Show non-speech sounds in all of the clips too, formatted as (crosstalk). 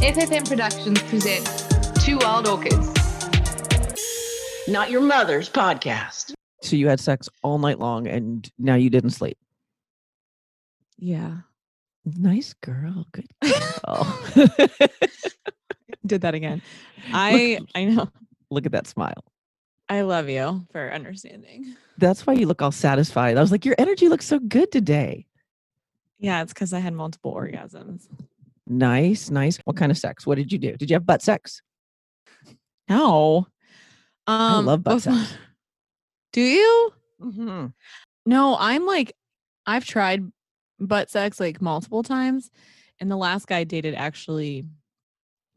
FFM Productions presents Two Wild Orchids. Not your mother's podcast. So you had sex all night long and now you didn't sleep. Yeah. Nice girl. Good (laughs) girl. Did that again. I I know. Look at that smile. I love you for understanding. That's why you look all satisfied. I was like, your energy looks so good today. Yeah, it's because I had multiple orgasms. Nice, nice. What kind of sex? What did you do? Did you have butt sex? No. I Um love butt before- sex. (laughs) Do you? Mm-hmm. No, I'm like I've tried butt sex like multiple times. And the last guy I dated actually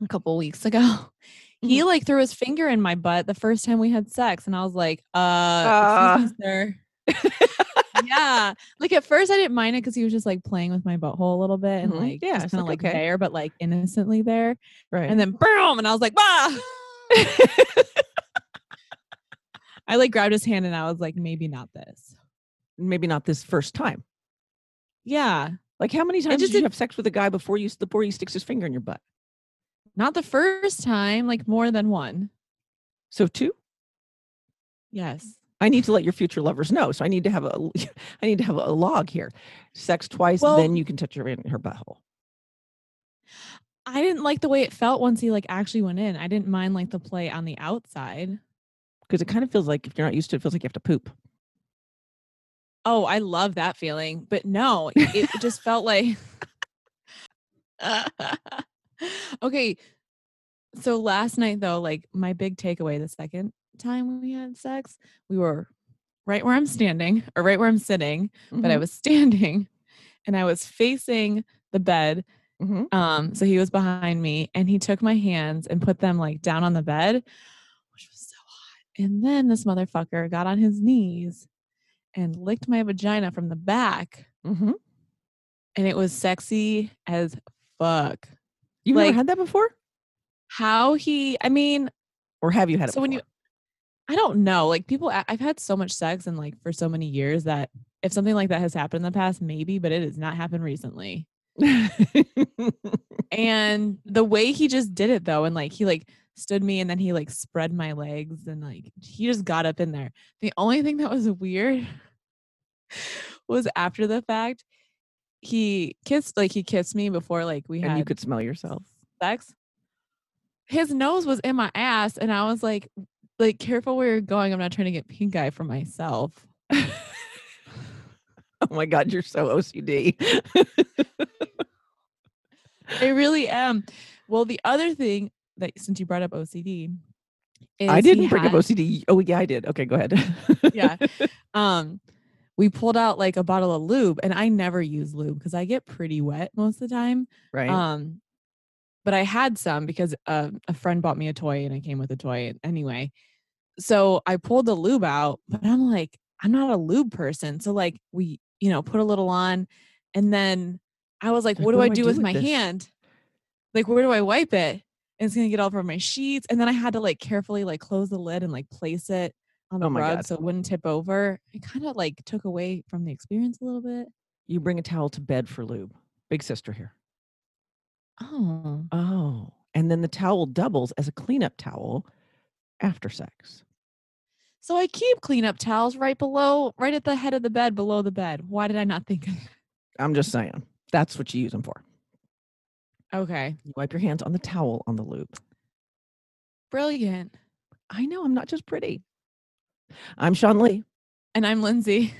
a couple weeks ago. (laughs) He like threw his finger in my butt the first time we had sex, and I was like, uh, excuse me, sir. (laughs) yeah. Like at first I didn't mind it because he was just like playing with my butthole a little bit and Mhm. like Yeah, kind of like, okay. there, but like innocently there. Right. And then boom, and I was like, bah. (laughs) I like grabbed his hand and I was like, maybe not this. maybe not this first time. Yeah. Like how many times just did you did- have sex with a guy before you before he sticks his finger in your butt? Not the first time, like more than one. So two? Yes. I need to let your future lovers know. So I need to have a (laughs) I need to have a log here. Sex twice, Well- then you can touch her in her butthole. I didn't like the way it felt once he like actually went in. I didn't mind like the play on the outside. Because it kind of feels like if you're not used to it, it feels like you have to poop. Oh, I love that feeling. But no, it, it just felt like (laughs) Okay. So last night though, like my big takeaway the second time we had sex, we were right where I'm standing or right where I'm sitting, but I Mhm, was standing and I was facing the bed. mhm. Um, so he was behind me and he took my hands and put them like down on the bed, which was so hot. And then this motherfucker got on his knees and licked my vagina from the back. Mhm. And it was sexy as fuck. You've Like- never had that before? How he, I mean, Or have you had it so when you before? I don't know. Like people, I've had so much sex and like for so many years that if something like that has happened in the past, maybe, but it has not happened recently. (laughs) And the way he just did it though, and like he like stood me and then he like spread my legs and like he just got up in there. The only thing that was weird (laughs) was after the fact, he kissed like he kissed me before like we and had you could smell yourself. sex. His nose was in my ass, and I was like, like careful where you're going. I'm not trying to get pink eye for myself. (laughs) oh my god, you're so OCD. (laughs) I really am. Well, the other thing that since you brought up OCD, is I didn't bring up OCD. Oh yeah, I did. Okay, go ahead. Yeah. (laughs) Um, we pulled out like a bottle of lube, and I never use lube because I get pretty wet most of the time. right. Um, but I had some because uh, a friend bought me a toy and I came with a toy anyway. So I pulled the lube out, but I'm like, I'm not a lube person. So like we, you know, put a little on, and then I was like, Like, what do I do with my this? hand? Like, where do I wipe it? And it's gonna get all over my sheets. And then I had to like carefully like close the lid and like place it on the Oh rug God. so it wouldn't tip over. It kind of like took away from the experience a little bit. you bring a towel to bed for lube. Big sister here. Oh. Oh. And then the towel doubles as a cleanup towel after sex. So I keep cleanup towels right below, right at the head of the bed, below the bed. Why did I not think of that? I'm just saying. That's what you use them for. Okay. You wipe your hands on the towel on the lube. Brilliant. I know I'm not just pretty. I'm Sean Lee. And I'm Lindsay.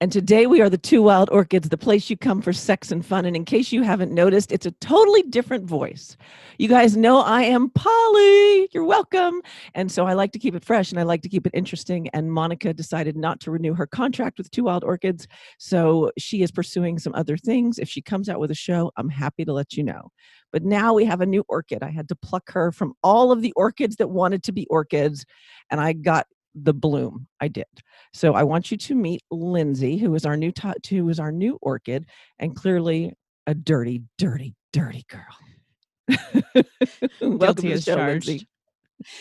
And today we are the Two Wild Orchids, the place you come for sex and fun. And in case you haven't noticed, it's a totally different voice. You guys know I am Polly. You're welcome. And so I like to keep it fresh and I like to keep it interesting. And Monica decided not to renew her contract with Two Wild Orchids. So she is pursuing some other things. If she comes out with a show, I'm happy to let you know. But now we have a new orchid. I had to pluck her from all of the orchids that wanted to be orchids. And I got the bloom. I did. So I want you to meet Lindsay, who is our new to- who is our new orchid, and clearly a dirty, dirty, dirty girl. (laughs) Welcome to show, Lindsay.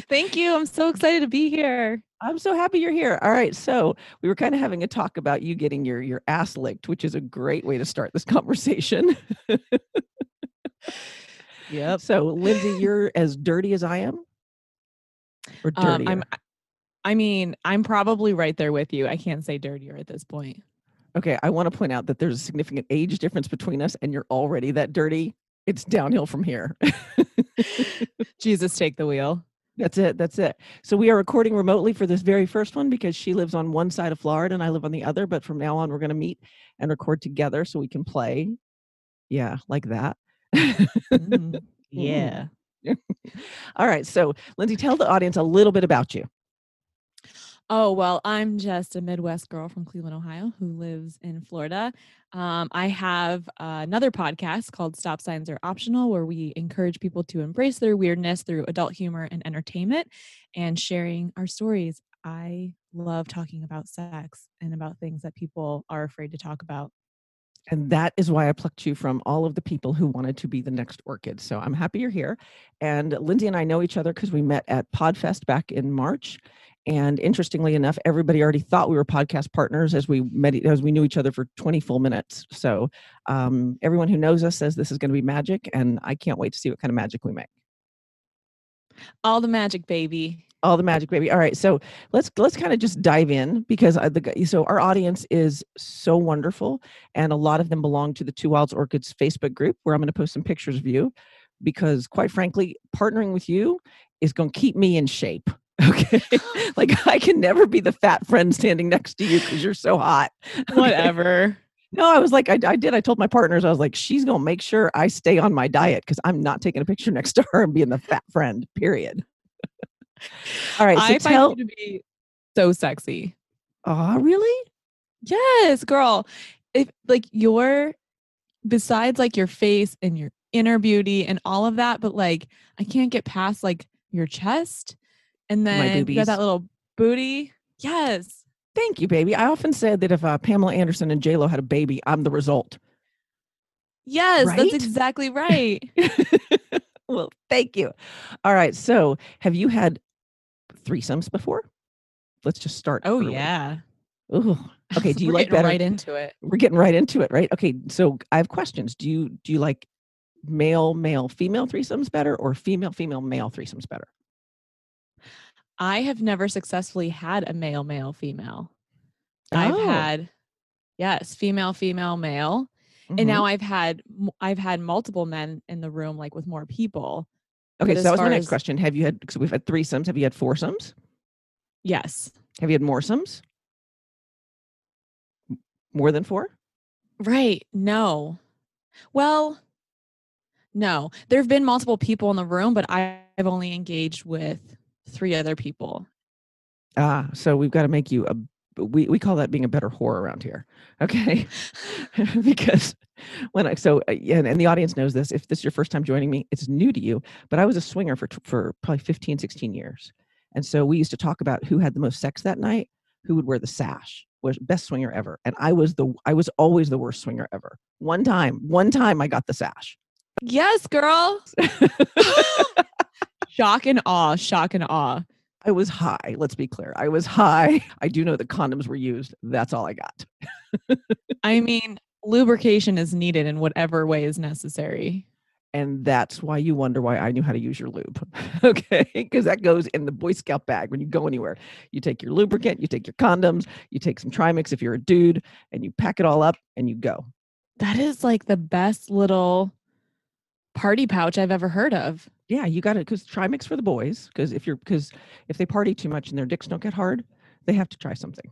Thank you. I'm so excited to be here. I'm so happy you're here. All right, so we were kind of having a talk about you getting your your ass licked, which is a great way to start this conversation. Yep. So, Lindsay, you're as dirty as I am, or dirtier? Um, I'm. I mean, I'm probably right there with you. I can't say dirtier at this point. okay, I want to point out that there's a significant age difference between us, and you're already that dirty. It's downhill from here. (laughs) (laughs) Jesus, take the wheel. That's it. That's it. So we are recording remotely for this very first one because she lives on one side of Florida and I live on the other. But from now on, we're going to meet and record together so we can play. Yeah, like that. (laughs) Mm, yeah. All right. So, Lindsay, tell the audience a little bit about you. Oh, well, I'm just a Midwest girl from Cleveland, Ohio, who lives in Florida. Um, I have uh, another podcast called Stop Signs Are Optional, where we encourage people to embrace their weirdness through adult humor and entertainment and sharing our stories. I love talking about sex and about things that people are afraid to talk about. And that is why I plucked you from all of the people who wanted to be the next orchid. So I'm happy you're here. And Lindsay and I know each other because we met at Podfest back in March. And interestingly enough, everybody already thought we were podcast partners as we met, as we knew each other for 20 full minutes. So um, everyone who knows us says this is going to be magic, and I can't wait to see what kind of magic we make. All the magic, baby. All the magic baby all right so let's let's kind of just dive in because I, the, so our audience is so wonderful and a lot of them belong to the two wilds orchids facebook group where i'm going to post some pictures of you because quite frankly partnering with you is going to keep me in shape (laughs) okay (gasps) like i can never be the fat friend standing next to you because you're so hot (laughs) Okay? Whatever. no i was like I, I did i told my partners i was like she's going to make sure i stay on my diet because i'm not taking a picture next to her and being the fat friend period (laughs) all right so I tell find you to be so sexy. Oh, really? Yes, girl. If like your besides like your face and your inner beauty and all of that, but like I can't get past like your chest and then you got that little booty. Yes. Thank you, baby. I often said that if uh, Pamela Anderson and J Lo had a baby, I'm the result. Yes, Right? that's exactly right. (laughs) well, thank you. All right. So, have you had threesomes before? Let's just start. oh early. yeah. Ooh. (laughs) Okay. Do you We're like getting better? right into it? We're getting right into it, right? Okay. So, I have questions. Do you do you like male male female threesomes better, or female female male threesomes better? I have never successfully had a male, male, female. I've Oh. had yes, female, female, male. Mhm. And now I've had I've had multiple men in the room like with more people. Okay. So that was my next as- question. Have you had? So we've had threesomes. Have you had foursomes? Yes. Have you had moresomes? M- More than four? Right. No. Well, no. There have been multiple people in the room, but I've only engaged with three other people. Ah, so we've got to make you a. We we call that being a better whore around here, (laughs) okay? (laughs) because when I so uh, and, and the audience knows this. If this is your first time joining me, it's new to you. But I was a swinger for for probably 15, 16 years, and so we used to talk about who had the most sex that night, who would wear the sash, was best swinger ever, and I was the I was always the worst swinger ever. One time, one time I got the sash. Yes, girl. (laughs) (gasps) shock and awe. Shock and awe. I was high. Let's be clear. I was high. (laughs) I do know that condoms were used. That's all I got. I mean, lubrication is needed in whatever way is necessary. and that's why you wonder why I knew how to use your lube. (laughs) okay, because that goes in the Boy Scout bag when you go anywhere. You take your lubricant, you take your condoms, you take some Trimix if you're a dude, and you pack it all up and you go. That is like the best little party pouch I've ever heard of. Yeah, you got it because Trimix for the boys. Because if you're because if they party too much and their dicks don't get hard, they have to try something.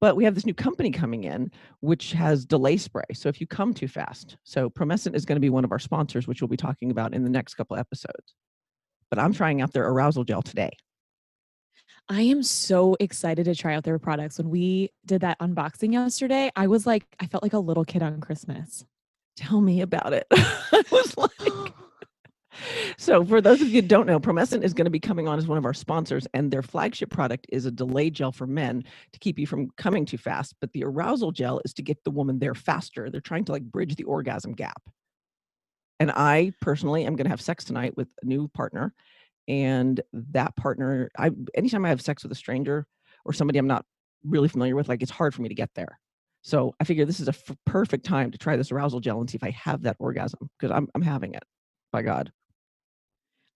But we have this new company coming in, which has delay spray. So if you come too fast, so Promescent is going to be one of our sponsors, which we'll be talking about in the next couple episodes. But I'm trying out their arousal gel today. I am so excited to try out their products. When we did that unboxing yesterday, I was like, I felt like a little kid on Christmas. Tell me about it. (laughs) I was like, (gasps) so for those of you who don't know, Promescent is going to be coming on as one of our sponsors, and their flagship product is a delay gel for men to keep you from coming too fast. But the arousal gel is to get the woman there faster. They're trying to like bridge the orgasm gap. And I personally am going to have sex tonight with a new partner, and that partner, I anytime I have sex with a stranger or somebody I'm not really familiar with, like it's hard for me to get there. So I figure this is a f- perfect time to try this arousal gel and see if I have that orgasm because I'm I'm having it. By God.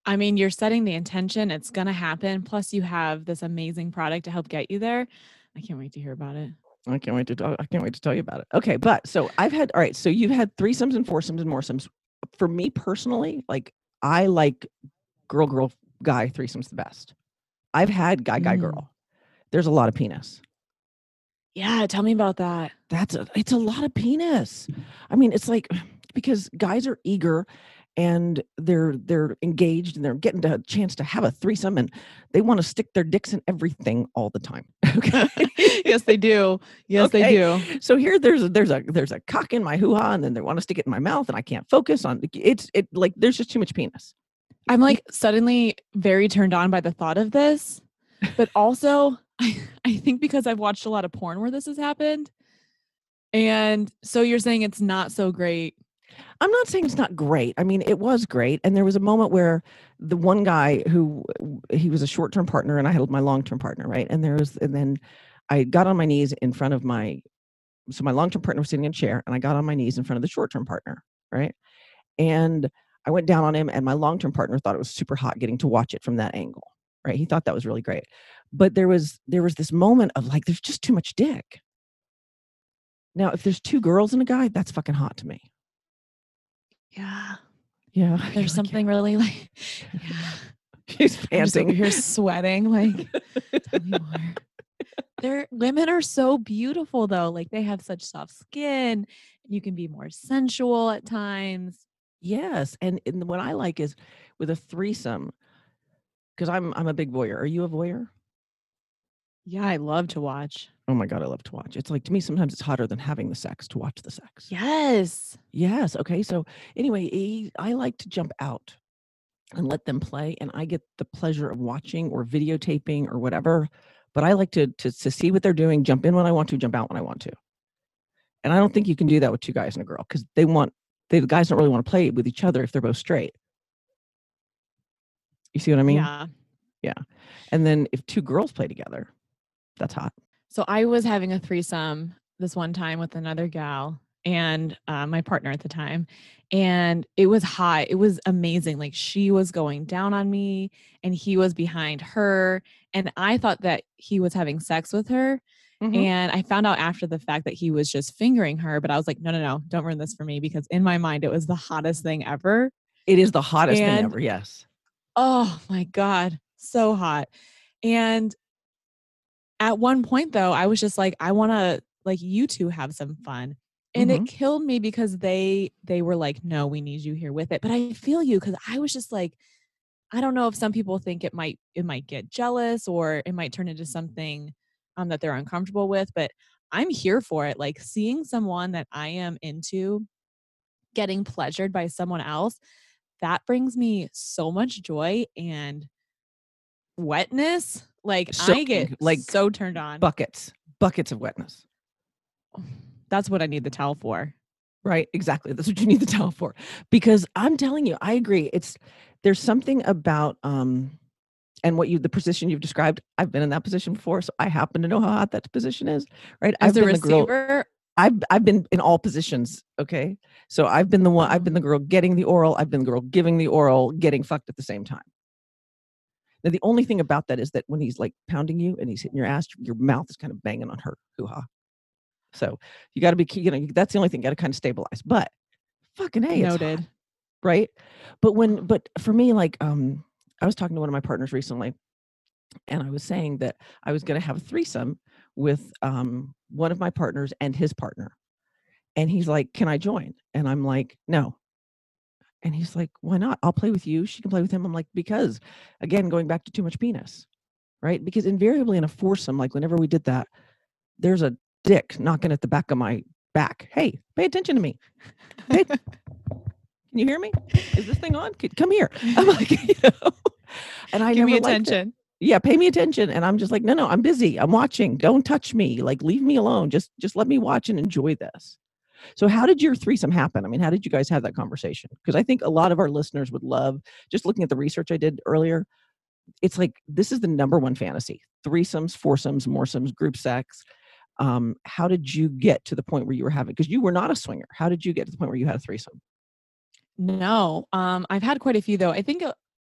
I mean, you're setting the intention, it's going to happen. Plus, you have this amazing product to help get you there. I can't wait to hear about it. I can't wait to talk, I can't wait to tell you about it. Okay, but so I've had all right. So you've had threesomes and foursomes and moresomes. For me personally, like I like girl, girl, guy threesomes the best. I've had guy, guy, Mm. girl. There's a lot of penis. Yeah, tell me about that. That's a, it's a lot of penis. I mean, it's like (sighs) because guys are eager and they're they're engaged and they're getting a chance to have a threesome and they want to stick their dicks in everything all the time. (laughs) Okay. (laughs) yes, they do. Yes, Okay. they do. so here there's a there's a there's a cock in my hoo-ha and then they want to stick it in my mouth and I can't focus on it's it like there's just too much penis. I'm like suddenly very turned on by the thought of this, but (laughs) also I, (laughs) I think because I've watched a lot of porn where this has happened. And so you're saying it's not so great. I'm not saying it's not great. I mean, it was great. And there was a moment where the one guy who he was a short term partner and I had my long term partner, right? And there was, and then I got on my knees in front of my, so my long term partner was sitting in a chair and I got on my knees in front of the short term partner, right? And I went down on him and my long term partner thought it was super hot getting to watch it from that angle, right? He thought that was really great. But there was, there was this moment of like, there's just too much dick. Now, if there's two girls and a guy, that's fucking hot to me. Yeah. Yeah. you're (laughs) There's like, something really like, (laughs) yeah. She's I'm just over panting. here sweating. Like, tell me more. (laughs) They're women are so beautiful though. Like they have such soft skin. You can be more sensual at times. Yes, and, and what I like is with a threesome, because I'm I'm a big voyeur. Are you a voyeur? Yeah, I love to watch. Oh my god, I love to watch. It's like to me sometimes it's hotter than having the sex to watch the sex. Yes. Yes. Okay. So anyway, I like to jump out and let them play, and I get the pleasure of watching or videotaping or whatever. But I like to to to see what they're doing, jump in when I want to, jump out when I want to. And I don't think you can do that with two guys and a girl because they want they, the guys don't really want to play with each other if they're both straight. You see what I mean? yeah. Yeah. And then if two girls play together, that's hot. So I was having a threesome this one time with another gal and uh, my partner at the time. And it was hot. It was amazing. Like she was going down on me and he was behind her. And I thought that he was having sex with her. Mhm. And I found out after the fact that he was just fingering her. But I was like, no, no, no, don't ruin this for me because in my mind, it was the hottest thing ever. It is the hottest thing ever. Yes. Oh my God, so hot. And at one point, though, I was just like, I want to, like, you two have some fun. And it killed me because they they were like, no, we need you here with it. But I feel you because I was just like, I don't know if some people think it might it might get jealous or it might turn into something um that they're uncomfortable with. But I'm here for it. Like seeing someone that I am into getting pleasured by someone else, that brings me so much joy and wetness. Like I get like, so turned on. Buckets, buckets of wetness. That's what I need the towel for. Right. Exactly. That's what you need the towel for. Because I'm telling you, I agree. It's there's something about um and what you the position you've described. I've been in that position before, so I happen to know how hot that position is. Right. As I've a been the girl. I've I've been in all positions. Okay. So I've been the one. I've been the girl getting the oral. I've been the girl giving the oral, getting fucked at the same time. Now the only thing about that is that when he's like pounding you and he's hitting your ass, your mouth is kind of banging on her hoo ha. So you got to be, you know, that's the only thing. Got to kind of stabilize. But fucking a, it's hot, noted. right? But when, but for me, like, um, I was talking to one of my partners recently, and I was saying that I was going to have a threesome with um one of my partners and his partner, and he's like, "Can I join?" And I'm like, "No." And he's like, "Why not? I'll play with you. She can play with him." I'm like, "Because, again, going back to too much penis, right? Because invariably in a foursome, like whenever we did that, there's a dick knocking at the back of my back. Hey, pay attention to me. Hey, (laughs) can you hear me? Is this thing on? Come here. I'm like, you know, and I Give never me attention. Yeah, pay me attention. And I'm just like, no, no, I'm busy. I'm watching. Don't touch me. Like, leave me alone. Just, just let me watch and enjoy this. So, how did your threesome happen? I mean, how did you guys have that conversation? Because I think a lot of our listeners would love. Just looking at the research I did earlier, it's like this is the number one fantasy: threesomes, foursomes, moresomes, group sex. Um, how did you get to the point where you were having? Because you were not a swinger. How did you get to the point where you had a threesome? No, um, I've had quite a few though. I think uh,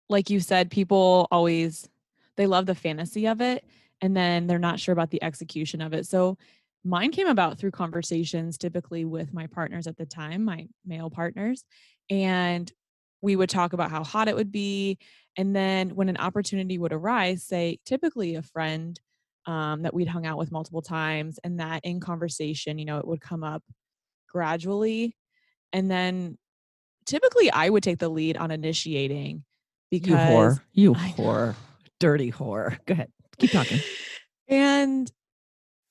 like you said, people always they love the fantasy of it and then they're not sure about the execution of it. So mine came about through conversations typically with my partners at the time, my male partners, and we would talk about how hot it would be and then when an opportunity would arise, say typically a friend um, that we'd hung out with multiple times and that in conversation, you know, it would come up gradually and then typically I would take the lead on initiating because You whore. You whore. Dirty whore. Go ahead. Keep talking. and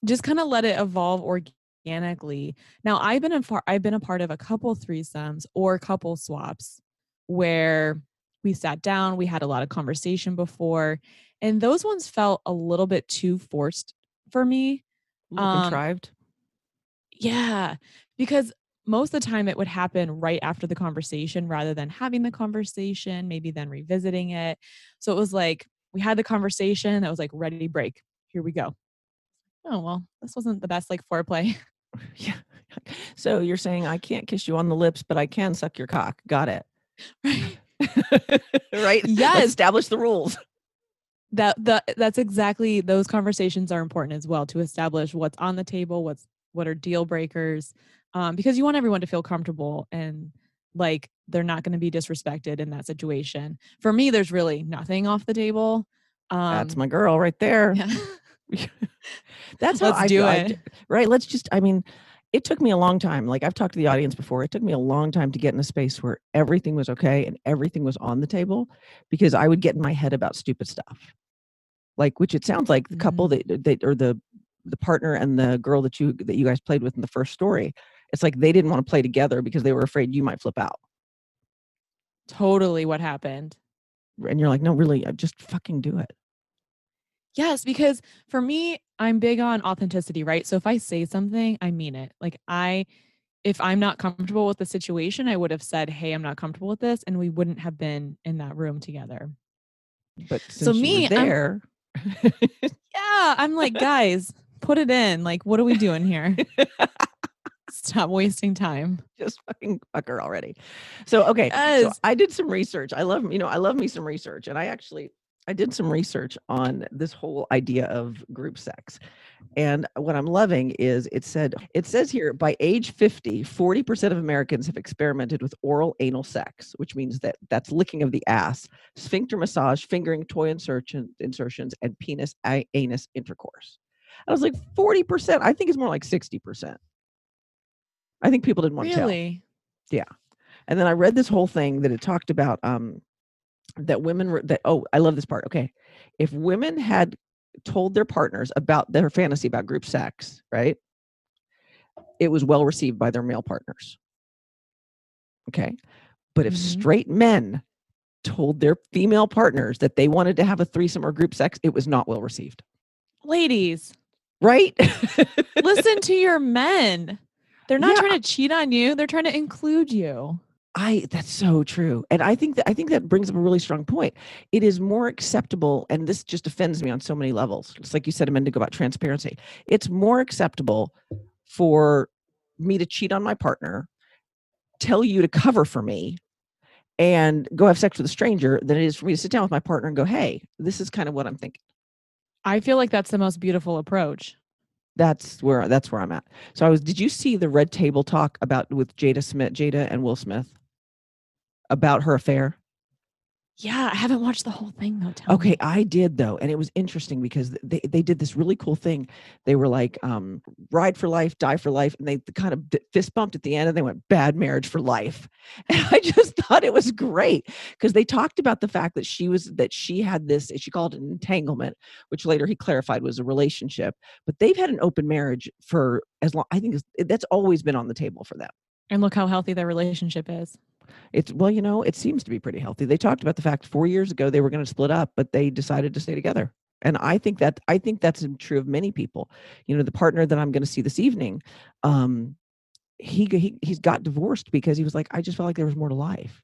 just kind of let it evolve organically. Now I've been a far, I've been a part of a couple threesomes or couple swaps where we sat down, we had a lot of conversation before, and those ones felt a little bit too forced for me. A Um, contrived. Yeah, because most of the time it would happen right after the conversation rather than having the conversation, maybe then revisiting it. So it was like we had the conversation, that was like ready break. Here we go. Oh, well, this wasn't the best like foreplay. (laughs) (laughs) Yeah. So you're saying I can't kiss you on the lips, but I can suck your cock. Got it. Right. (laughs) right? Let's establish the rules. that that that's exactly those conversations are important as well to establish what's on the table, what's what are deal breakers. Um, because you want everyone to feel comfortable and like they're not going to be disrespected in that situation. For me, there's really nothing off the table. Um, That's my girl right there. yeah. (laughs) That's how Let's I do. I it. d- right. Let's just, I mean, it took me a long time. Like I've talked to the audience before. It took me a long time to get in a space where everything was okay and everything was on the table because I would get in my head about stupid stuff. Like, which it sounds like the couple that, that, or the, the partner and the girl that you, that you guys played with in the first story. It's like they didn't want to play together because they were afraid you might flip out. totally what happened. And you're like, no, really, uh, just fucking do it. Yes, because for me, I'm big on authenticity, right? So if I say something, I mean it. Like I if I'm not comfortable with the situation, I would have said, "Hey, I'm not comfortable with this," and we wouldn't have been in that room together. But So since you were me, I'm- there, (laughs) Yeah, I'm like, "Guys, put it in. Like, what are we doing here? (laughs) Stop wasting time." (laughs) just fucking fuck her already. So okay, so I did some research. I love you know I love me some research, and I actually I did some research on this whole idea of group sex. And what I'm loving is it said it says here by age 50, 40% of Americans have experimented with oral anal sex, which means that that's licking of the ass, sphincter massage, fingering, toy insertion, insertions, and penis anus intercourse. I was like 40%. I think it's more like 60%. I think people didn't want to tell. Really? Yeah. And then I read this whole thing that it talked about um, that women were that. Oh, I love this part. Okay, if women had told their partners about their fantasy about group sex, right, it was well received by their male partners. Okay, but if Mhm. straight men told their female partners that they wanted to have a threesome or group sex, it was not well received. Ladies, Right? (laughs) listen to your men. They're not Yeah. trying to cheat on you. They're trying to include you. I that's so true. And I think that I think that brings up a really strong point. It is more acceptable, and this just offends me on so many levels. It's like you said a minute ago about transparency. It's more acceptable for me to cheat on my partner, tell you to cover for me, and go have sex with a stranger than it is for me to sit down with my partner and go, Hey, this is kind of what I'm thinking. I feel like that's the most beautiful approach. That's where that's where I'm at. So I was did you see the red table talk about with Jada Smith, Jada and Will Smith about her affair? Yeah, I haven't watched the whole thing though. Tell Okay, me. I did though, and it was interesting because they they did this really cool thing. They were like, um, ride for life, die for life, and they kind of fist bumped at the end, and they went bad marriage for life. (laughs) And I just (laughs) thought it was great because they talked about the fact that she was that she had this, she called it an entanglement, which later he clarified was a relationship. But they've had an open marriage for as long. I think that's always been on the table for them. And look how healthy their relationship is. It's well, you know, it seems to be pretty healthy. They talked about the fact four years ago they were going to split up, but they decided to stay together. And I think that I think that's true of many people. You know, the partner that I'm going to see this evening, um, he he he's got divorced because he was like, I just felt like there was more to life.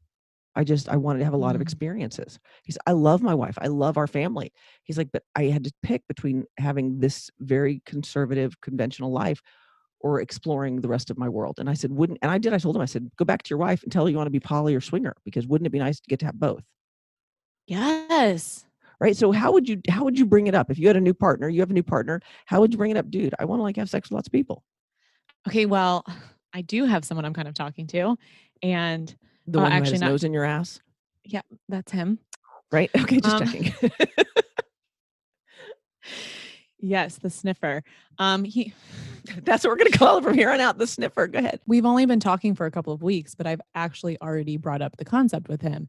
I just I wanted to have a lot of Mm. experiences. He's I love my wife. I love our family. He's like, but I had to pick between having this very conservative, conventional life or exploring the rest of my world. And I said, wouldn't and I did. I told him, I said, go back to your wife and tell her you want to be poly or swinger because wouldn't it be nice to get to have both? Yes. right? So how would you how would you bring it up if you had a new partner? You have a new partner. How would you bring it up, dude? I want to like have sex with lots of people. Okay, well, (sighs) I do have someone I'm kind of talking to, and The Uh, one who actually not- nose in your ass, Yeah, that's him. right? (laughs) Okay, just Um, checking. (laughs) Yes, the sniffer. Um, he (laughs) That's what we're gonna call it from here on out. The sniffer. Go ahead. we've only been talking for a couple of weeks, but I've actually already brought up the concept with him.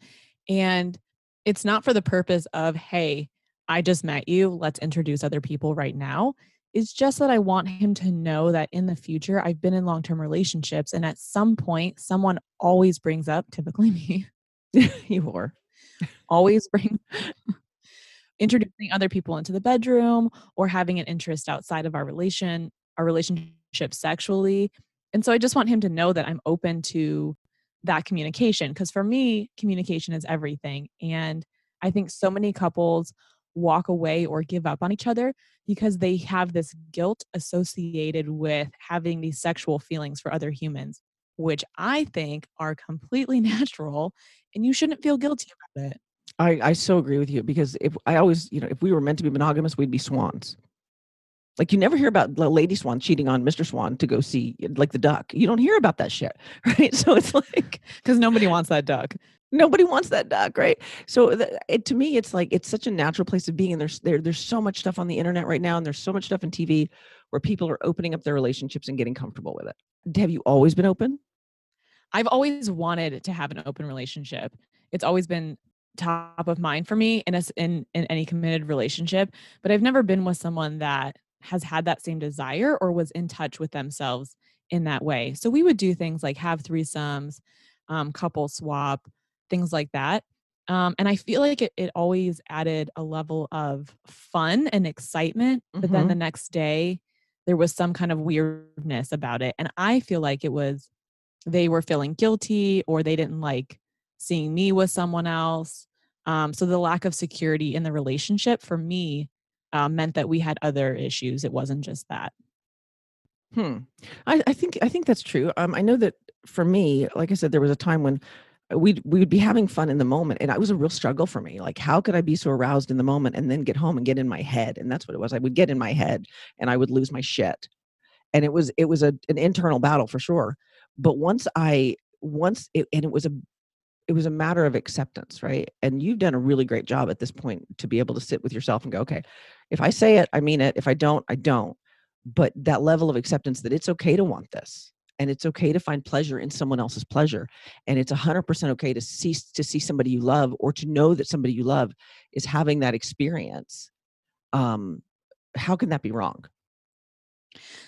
And it's not for the purpose of, hey, I just met you. Let's introduce other people right now. It's just that I want him to know that in the future, I've been in long term relationships. And at some point, someone always brings up, typically me, (laughs) you whore. always bring introducing other people into the bedroom or having an interest outside of our relation our relationship sexually and so i just want him to know that i'm open to that communication because for me communication is everything and i think so many couples walk away or give up on each other because they have this guilt associated with having these sexual feelings for other humans which i think are completely (laughs) natural and you shouldn't feel guilty about it I, I so agree with you because if I always, you know, if we were meant to be monogamous, we'd be swans. Like you never hear about the lady swan cheating on Mr. Swan to go see like the duck. You don't hear about that shit, (laughs) right? So it's like because nobody wants that duck. nobody wants that duck, right? So the, it, to me, it's like it's such a natural place of being, and there's there there's so much stuff on the internet right now, and there's so much stuff in TV where people are opening up their relationships and getting comfortable with it. Have you always been open? I've always wanted to have an open relationship. It's always been top of mind for me in a, in in any committed relationship, but I've never been with someone that has had that same desire or was in touch with themselves in that way. So we would do things like have threesomes, um, couple swap, things like that. Um, and I feel like it, it always added a level of fun and excitement. But then Mhm. the next day, there was some kind of weirdness about it. And I feel like it was they were feeling guilty or they didn't like seeing me with someone else. Um, so the lack of security in the relationship for me uh, meant that we had other issues. It wasn't just that. Hmm. I, I think I think that's true. Um, I know that for me, like I said, there was a time when we'd we would be having fun in the moment, and it was a real struggle for me. Like, how could I be so aroused in the moment and then get home and get in my head? And that's what it was. I would get in my head, and I would lose my shit. And it was it was a an internal battle for sure. But once I once it and it was a it was a matter of acceptance, right? And you've done a really great job at this point to be able to sit with yourself and go, okay, if I say it, I mean it. If I don't, I don't but that level of acceptance that it's okay to want this and it's okay to find pleasure in someone else's pleasure and it's 100% okay to see to see somebody you love or to know that somebody you love is having that experience um how can that be wrong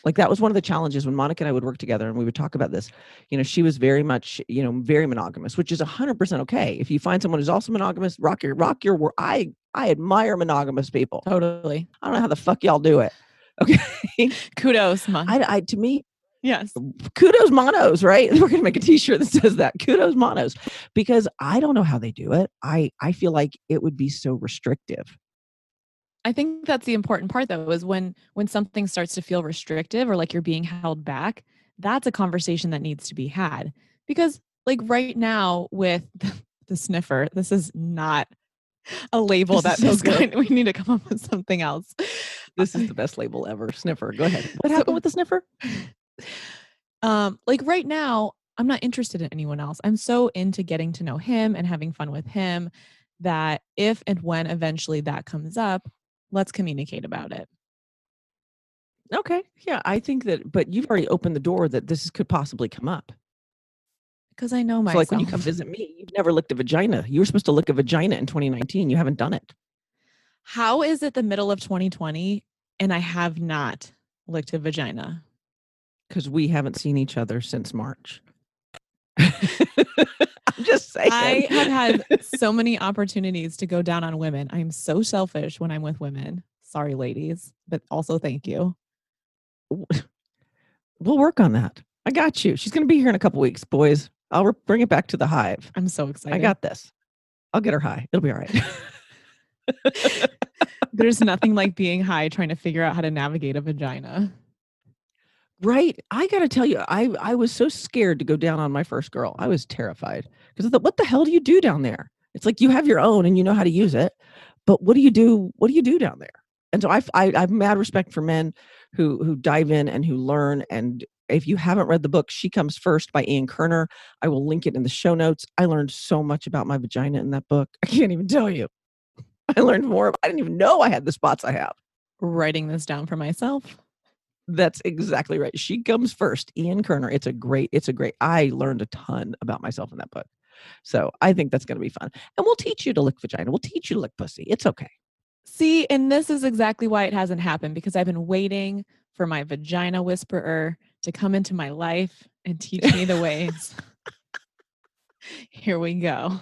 like that was one of the challenges when monica and i would work together and we would talk about this you know she was very much you know very monogamous which is 100% okay. If you find someone who's also monogamous rock your rock your i i admire monogamous people. Totally. i don't know how the fuck y'all do it. (laughs) Okay. Kudos, Mon. I, I to me yes. kudos monos right? (laughs) We're gonna make a t-shirt that says that. Kudos monos. Because i don't know how they do it. I i feel like it would be so restrictive I think that's the important part though, is when when something starts to feel restrictive or like you're being held back, that's a conversation that needs to be had. Because like right now with the, (laughs) the sniffer, this is not a label This that so this good. we need to come up with something else. this is the best label ever sniffer go ahead what So- happened with the sniffer (laughs) um like right now i'm not interested in anyone else i'm so into getting to know him and having fun with him that if and when eventually that comes up let's communicate about it. Okay yeah i think that but you've already opened the door that this could possibly come up. Because i know so like when you come visit me you've never licked a vagina. You were supposed to lick a vagina in 2019 you haven't done it. How is it the middle of 2020 and i have not licked a vagina? Because we haven't seen each other since march (laughs) (laughs) i'm just saying i have had so many opportunities to go down on women i'm so selfish when i'm with women sorry ladies but also thank you we'll work on that. I got you. She's going to be here in a couple weeks, boys. I'll re- bring it back to the hive. i'm so excited I got this. I'll get her high. It'll be all right. (laughs) (laughs) There's nothing like being high trying to figure out how to navigate a vagina. Right? I got to tell you, I I was so scared to go down on my first girl. I was terrified because I thought, what the hell do you do down there? It's like you have your own and you know how to use it, but what do you do? What do you do down there? And so I, I, I have mad respect for men who who dive in and who learn. And if you haven't read the book, She Comes First by Ian Kerner, I will link it in the show notes. I learned so much about my vagina in that book. I can't even tell you. (laughs) I learned more. I didn't even know I had the spots I have. Writing this down for myself. That's exactly right. She comes first. Ian Kerner. It's a great, it's a great, I learned a ton about myself in that book. So I think that's going to be fun. And we'll teach you to lick vagina. We'll teach you to lick pussy. It's okay. See, and this is exactly why it hasn't happened because I've been waiting for my vagina whisperer to come into my life and teach me the ways. (laughs) Here we go.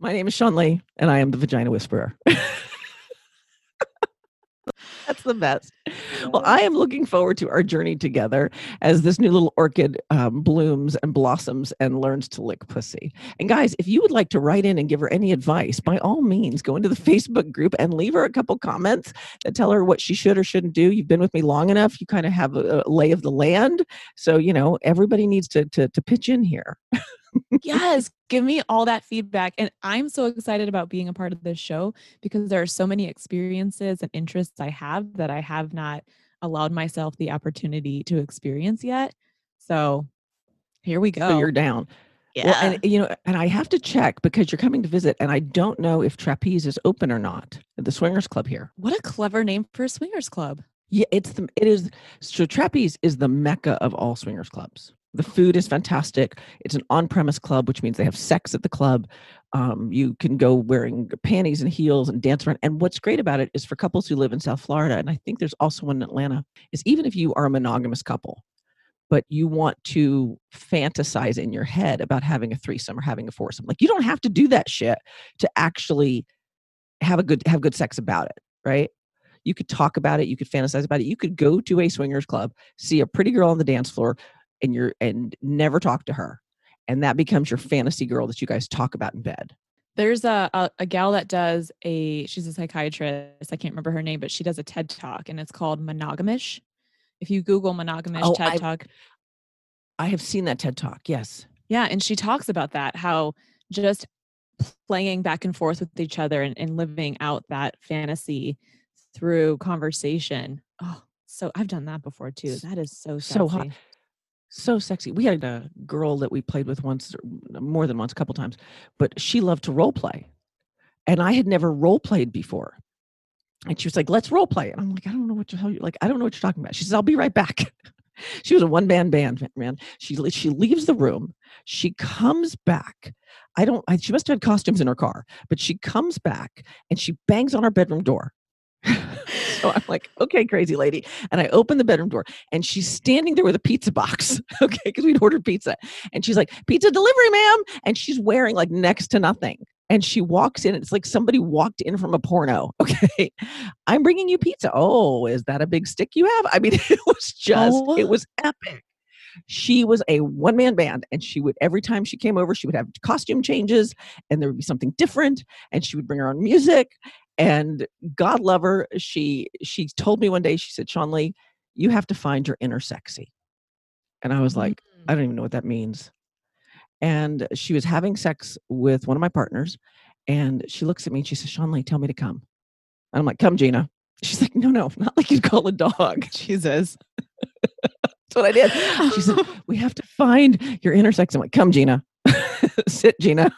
My name is Sean Lee, and I am the vagina whisperer. (laughs) That's the best. Well, I am looking forward to our journey together as this new little orchid um, blooms and blossoms and learns to lick pussy. And guys, if you would like to write in and give her any advice, by all means, go into the (laughs) Facebook group and leave her a couple comments that tell her what she should or shouldn't do. You've been with me long enough; you kind of have a, a lay of the land. So you know everybody needs to to, to pitch in here. (laughs) yes, give me all that feedback. And I'm so excited about being a part of this show because there are so many experiences and interests I have that I have not allowed myself the opportunity to experience yet. So here we go. So you're down. yeah. Well, and you know, and I have to check because you're coming to visit, and I don't know if trapeze is open or not at the Swingers Club here. what a clever name for a swingers club. Yeah, it's the it is so trapeze is the mecca of all swingers clubs. The food is fantastic. It's an on-premise club, which means they have sex at the club. Um, you can go wearing panties and heels and dance around. And what's great about it is for couples who live in South Florida, and I think there's also one in Atlanta, is even if you are a monogamous couple, but you want to fantasize in your head about having a threesome or having a foursome, like you don't have to do that shit to actually have a good have good sex about it, right? You could talk about it, you could fantasize about it. You could go to a swingers club, see a pretty girl on the dance floor, and you're and never talk to her. And that becomes your fantasy girl that you guys talk about in bed. There's a, a a gal that does a she's a psychiatrist. I can't remember her name, but she does a TED talk and it's called Monogamish. If you Google Monogamish Oh, TED I've- talk, I have seen that TED talk. Yes. Yeah, and she talks about that how just playing back and forth with each other and, and living out that fantasy through conversation. Oh, so I've done that before too. That is so so hot. So sexy. We had a girl that we played with once, more than once, a couple times, but she loved to role play. And I had never role played before. And she was like, let's role play. And I'm like, I don't know what the hell you're like, I don't know what you're talking about. She says, I'll be right back. (laughs) she was a one man band, man. She she leaves the room. She comes back. I don't, I, she must have had costumes in her car, but she comes back and she bangs on our bedroom door. (laughs) (laughs) so I'm like, okay, crazy lady. And I open the bedroom door and she's standing there with a pizza box. (laughs) Okay. Because we'd ordered pizza. And she's like, pizza delivery, ma'am. And she's wearing like next to nothing. And she walks in. It's like somebody walked in from a porno. (laughs) Okay. I'm bringing you pizza. Oh, is that a big stick you have? I mean, it was just, Oh. it was epic. She was a one man band, and she would, every time she came over, she would have costume changes, and there would be something different, and she would bring her own music. And God love her. She she told me one day, she said, Sean Lee, you have to find your inner sexy. And I was like, mm. I don't even know what that means. And she was having sex with one of my partners, and she looks at me and she says, Sean Lee, tell me to come. And I'm like, come, Gina. (laughs) She's like, no, no, not like you'd call a dog. (laughs) Jesus. That's what I did. She said, (laughs) we have to find your inner sex. I'm like, come, Gina. Sit, Gina.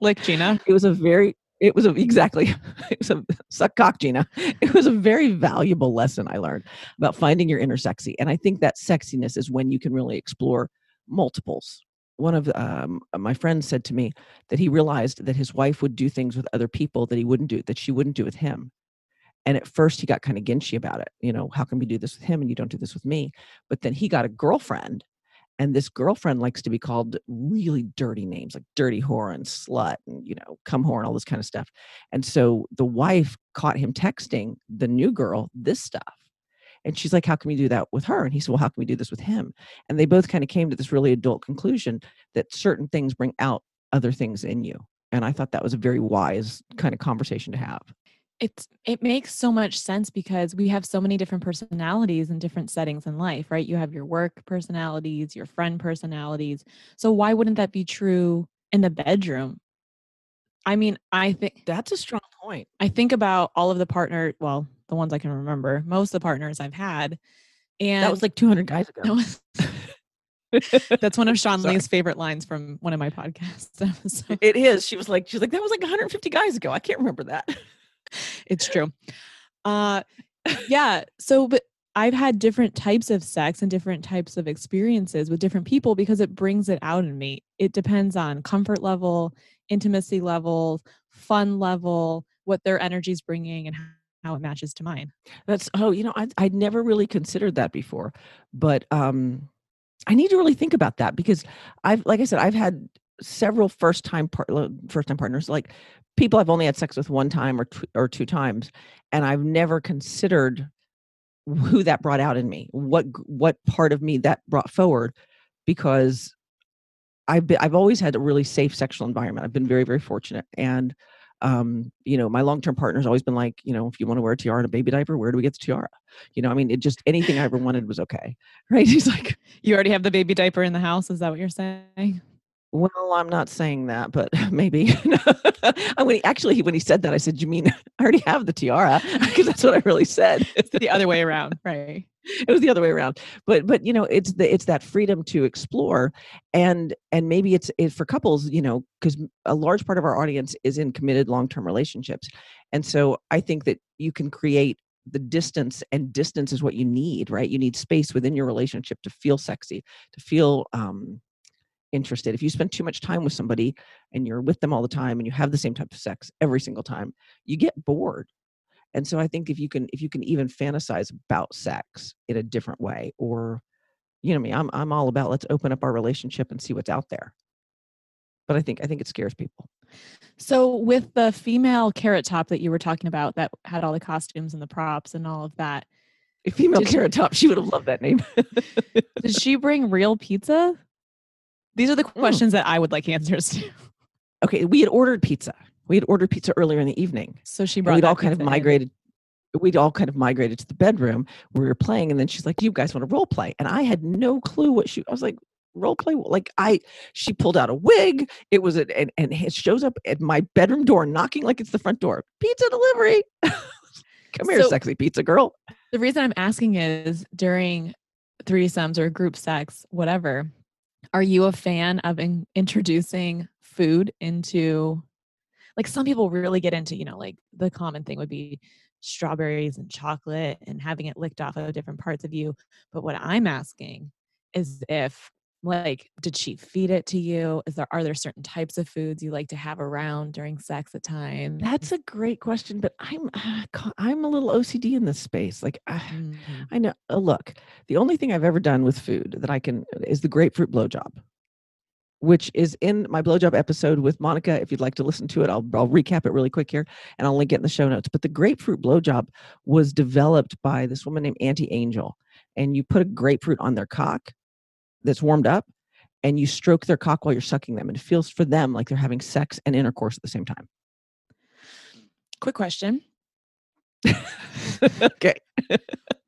like Gina. It was a very, it was a, exactly, (laughs) it was a suck cock, Gina. It was a very valuable lesson I learned about finding your inner sexy. And I think that sexiness is when you can really explore multiples. One of um, my friends said to me that he realized that his wife would do things with other people that he wouldn't do, that she wouldn't do with him. And at first he got kind of ginchy about it. You know, how can we do this with him and you don't do this with me? But then he got a girlfriend and this girlfriend likes to be called really dirty names like dirty whore and slut and you know cum whore and all this kind of stuff and so the wife caught him texting the new girl this stuff and she's like how can we do that with her? And he said well how can we do this with him? And they both kind of came to this really adult conclusion that certain things bring out other things in you and i thought that was a very wise kind of conversation to have It's it makes so much sense because we have so many different personalities in different settings in life, right? You have your work personalities, your friend personalities. So why wouldn't that be true in the bedroom. I mean, I think That's a strong point. I think about all of the partner, well, the ones I can remember, most of the partners I've had. And that was like 200 guys ago. that was- (laughs) that's one of Sean Sorry. Lee's favorite lines from one of my podcasts. (laughs) episodes. It is. She was like, she's like, that was like 150 guys ago. I can't remember that. It's true. Uh (laughs) yeah, so but I've had different types of sex and different types of experiences with different people because it brings it out in me. It depends on comfort level, intimacy level, fun level, what their energy's bringing and how it matches to mine. That's oh, you know, I I'd never really considered that before, but um, I need to really think about that because I've, like I said, I've had several first time part first time partners, like people I've only had sex with one time or or two times, and I've never considered who that brought out in me, what what part of me that brought forward, because I've been, I've always had a really safe sexual environment. I've been very very fortunate, and um, you know, my long term partner's always been like, you know, if you want to wear a tiara and a baby diaper, where do we get the tiara? You know, I mean, it just anything I ever wanted was okay, (laughs) right? He's like, You already have the baby diaper in the house, is that what you're saying? Well, I'm not saying that, but (laughs) maybe. (laughs) when he actually when he said that, I said, you mean (laughs) I already have the tiara? Because that's what I really said. It's the other way around, right? it was the other way around but but you know it's the it's that freedom to explore and and maybe it's it for couples you know because a large part of our audience is in committed long-term relationships and so i think that you can create the distance and distance is what you need right you need space within your relationship to feel sexy to feel um interested. If you spend too much time with somebody and you're with them all the time and you have the same type of sex every single time you get bored. And so i think if you can if you can even fantasize about sex in a different way or you know me i'm i'm all about let's open up our relationship and see what's out there. But i think i think it scares people. So with the female carrot top that you were talking about that had all the costumes and the props and all of that, a female Did- carrot top she would have loved that name. Did she bring real pizza? These are the mm. questions that I would like answers to. (laughs) okay we had ordered pizza. We had ordered pizza earlier in the evening. So she brought we'd all kind of pizza in. migrated we'd all kind of migrated to the bedroom where we were playing and then she's like you guys want to role play? And i had no clue what she i was like role play? Like i she pulled out a wig. It was a, and, and it shows up at my bedroom door knocking like it's the front door. Pizza delivery. (laughs) Come here So- sexy pizza girl. The reason I'm asking is during threesomes or group sex, whatever, are you a fan of in- introducing food into like some people really get into, you know, like the common thing would be strawberries and chocolate and having it licked off of different parts of you. But what I'm asking is if like did she feed it to you? Is there are there certain types of foods you like to have around during sex at times? that's a great question but i'm uh, i'm a little ocd in this space like I, Mhm. I know. Uh, look, the only thing I've ever done with food that I can is the grapefruit blowjob, which is in my blowjob episode with Monica. If you'd like to listen to it, I'll I'll recap it really quick here, and I'll link it in the show notes. But the grapefruit blowjob was developed by this woman named Auntie Angel, and you put a grapefruit on their cock that's warmed up, and you stroke their cock while you're sucking them, and it feels for them like they're having sex and intercourse at the same time. Quick question. (laughs) okay.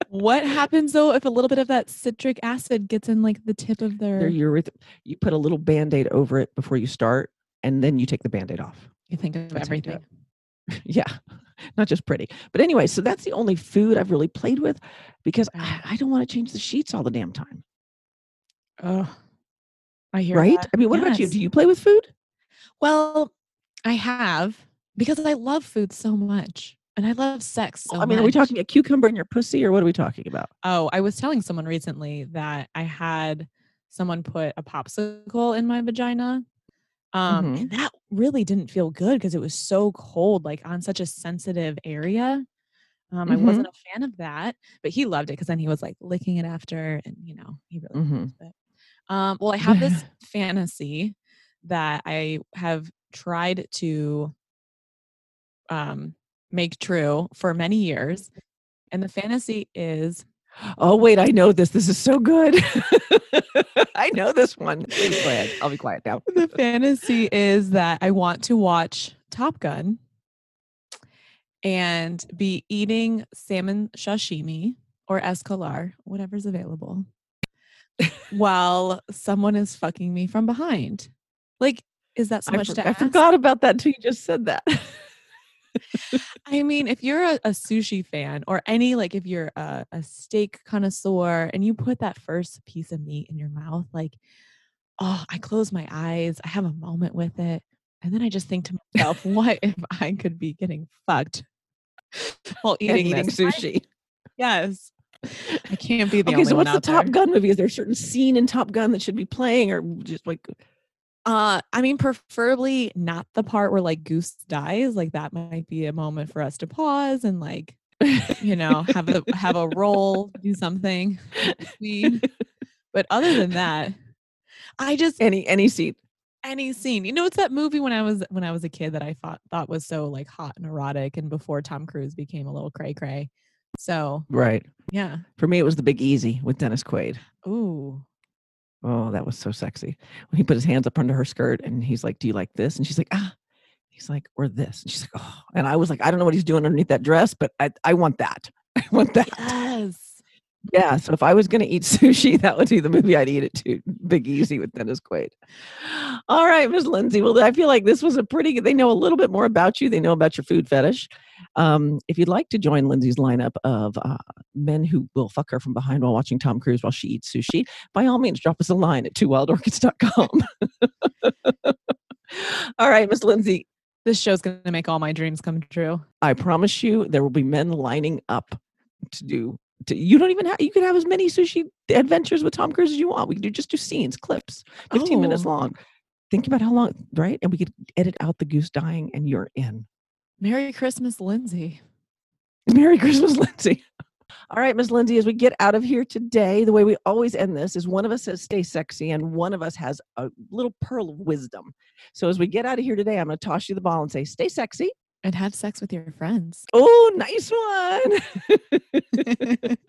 What happens though if a little bit of that citric acid gets in like the tip of their? Their ureth- you put a little band-aid over it before you start, and then you take the band-aid off. you think of That's how everything. (laughs) yeah not just pretty but anyway so that's the only food i've really played with because I, I don't want to change the sheets all the damn time Oh, I hear right that. i mean what about you do you play with food Well, I have because I love food so much, and I love sex so i mean are we much. talking a cucumber in your pussy or what are we talking about Oh, I was telling someone recently that I had someone put a popsicle in my vagina. Um, Mhm. and that really didn't feel good because it was so cold, like on such a sensitive area. Um, I wasn't a fan of that, but he loved it because then he was like licking it after, and you know, he really Mhm. loved it. Um, well, I have this (laughs) fantasy that I have tried to um make true for many years. And the fantasy is oh wait i know this this is so good. (laughs) I know this one. Please go ahead. I'll be quiet now. The fantasy is that I want to watch Top Gun and be eating salmon sashimi or escolar, whatever's available, while someone is fucking me from behind. Like, is that so I, much for- to ask? I forgot about that until you just said that. I mean, if you're a, a sushi fan or any like if you're a, a steak connoisseur and you put that first piece of meat in your mouth, like, oh, I close my eyes, I have a moment with it, and then I just think to myself, (laughs) what if I could be getting fucked while eating, eating this? I- sushi. yes, I can't be the okay, only so one what's the Top there. Gun movie? Is there a certain scene in Top Gun that should be playing, or just like Uh, I mean, preferably not the part where like Goose dies. Like that might be a moment for us to pause and like, you know, have a have a roll, do something. But other than that, I just any any scene? any scene. You know, it's that movie when I was when I was a kid that I thought thought was so like hot and erotic, and before Tom Cruise became a little cray cray. So Right. yeah. For me, it was The Big Easy with Dennis Quaid. Ooh. Oh, that was so sexy. When he put his hands up under her skirt and he's like, Do you like this? And she's like, Ah. He's like, Or this. And she's like, Oh. And I was like, I don't know what he's doing underneath that dress, but I, I want that. (laughs) I want that. Yes. Yeah. So if I was going to eat (laughs) sushi, that would be the movie I'd eat it to. Big Easy with Dennis Quaid. All right, Ms. Lindsay. Well, I feel like this was a pretty good, they know a little bit more about you. They know about your food fetish. Um, if you'd like to join Lindsay's lineup of uh, men who will fuck her from behind while watching Tom Cruise while she eats sushi, by all means, drop us a line at twowildorchids.com. (laughs) all right, Miss Lindsay, This show's gonna make all my dreams come true. I promise you there will be men lining up to do to, you don't even have you can have as many sushi adventures with Tom Cruise as you want. We could do just do scenes, clips, 15 minutes Oh. long. Think about how long, right? And we could edit out the goose dying and you're in. Merry Christmas, Lindsay. Merry Christmas, (laughs) Lindsay. All right, Miss Lindsay, as we get out of here today, the way we always end this is one of us says stay sexy and one of us has a little pearl of wisdom. So as we get out of here today, I'm going to toss you the ball and say stay sexy and have sex with your friends. Oh, nice one. (laughs)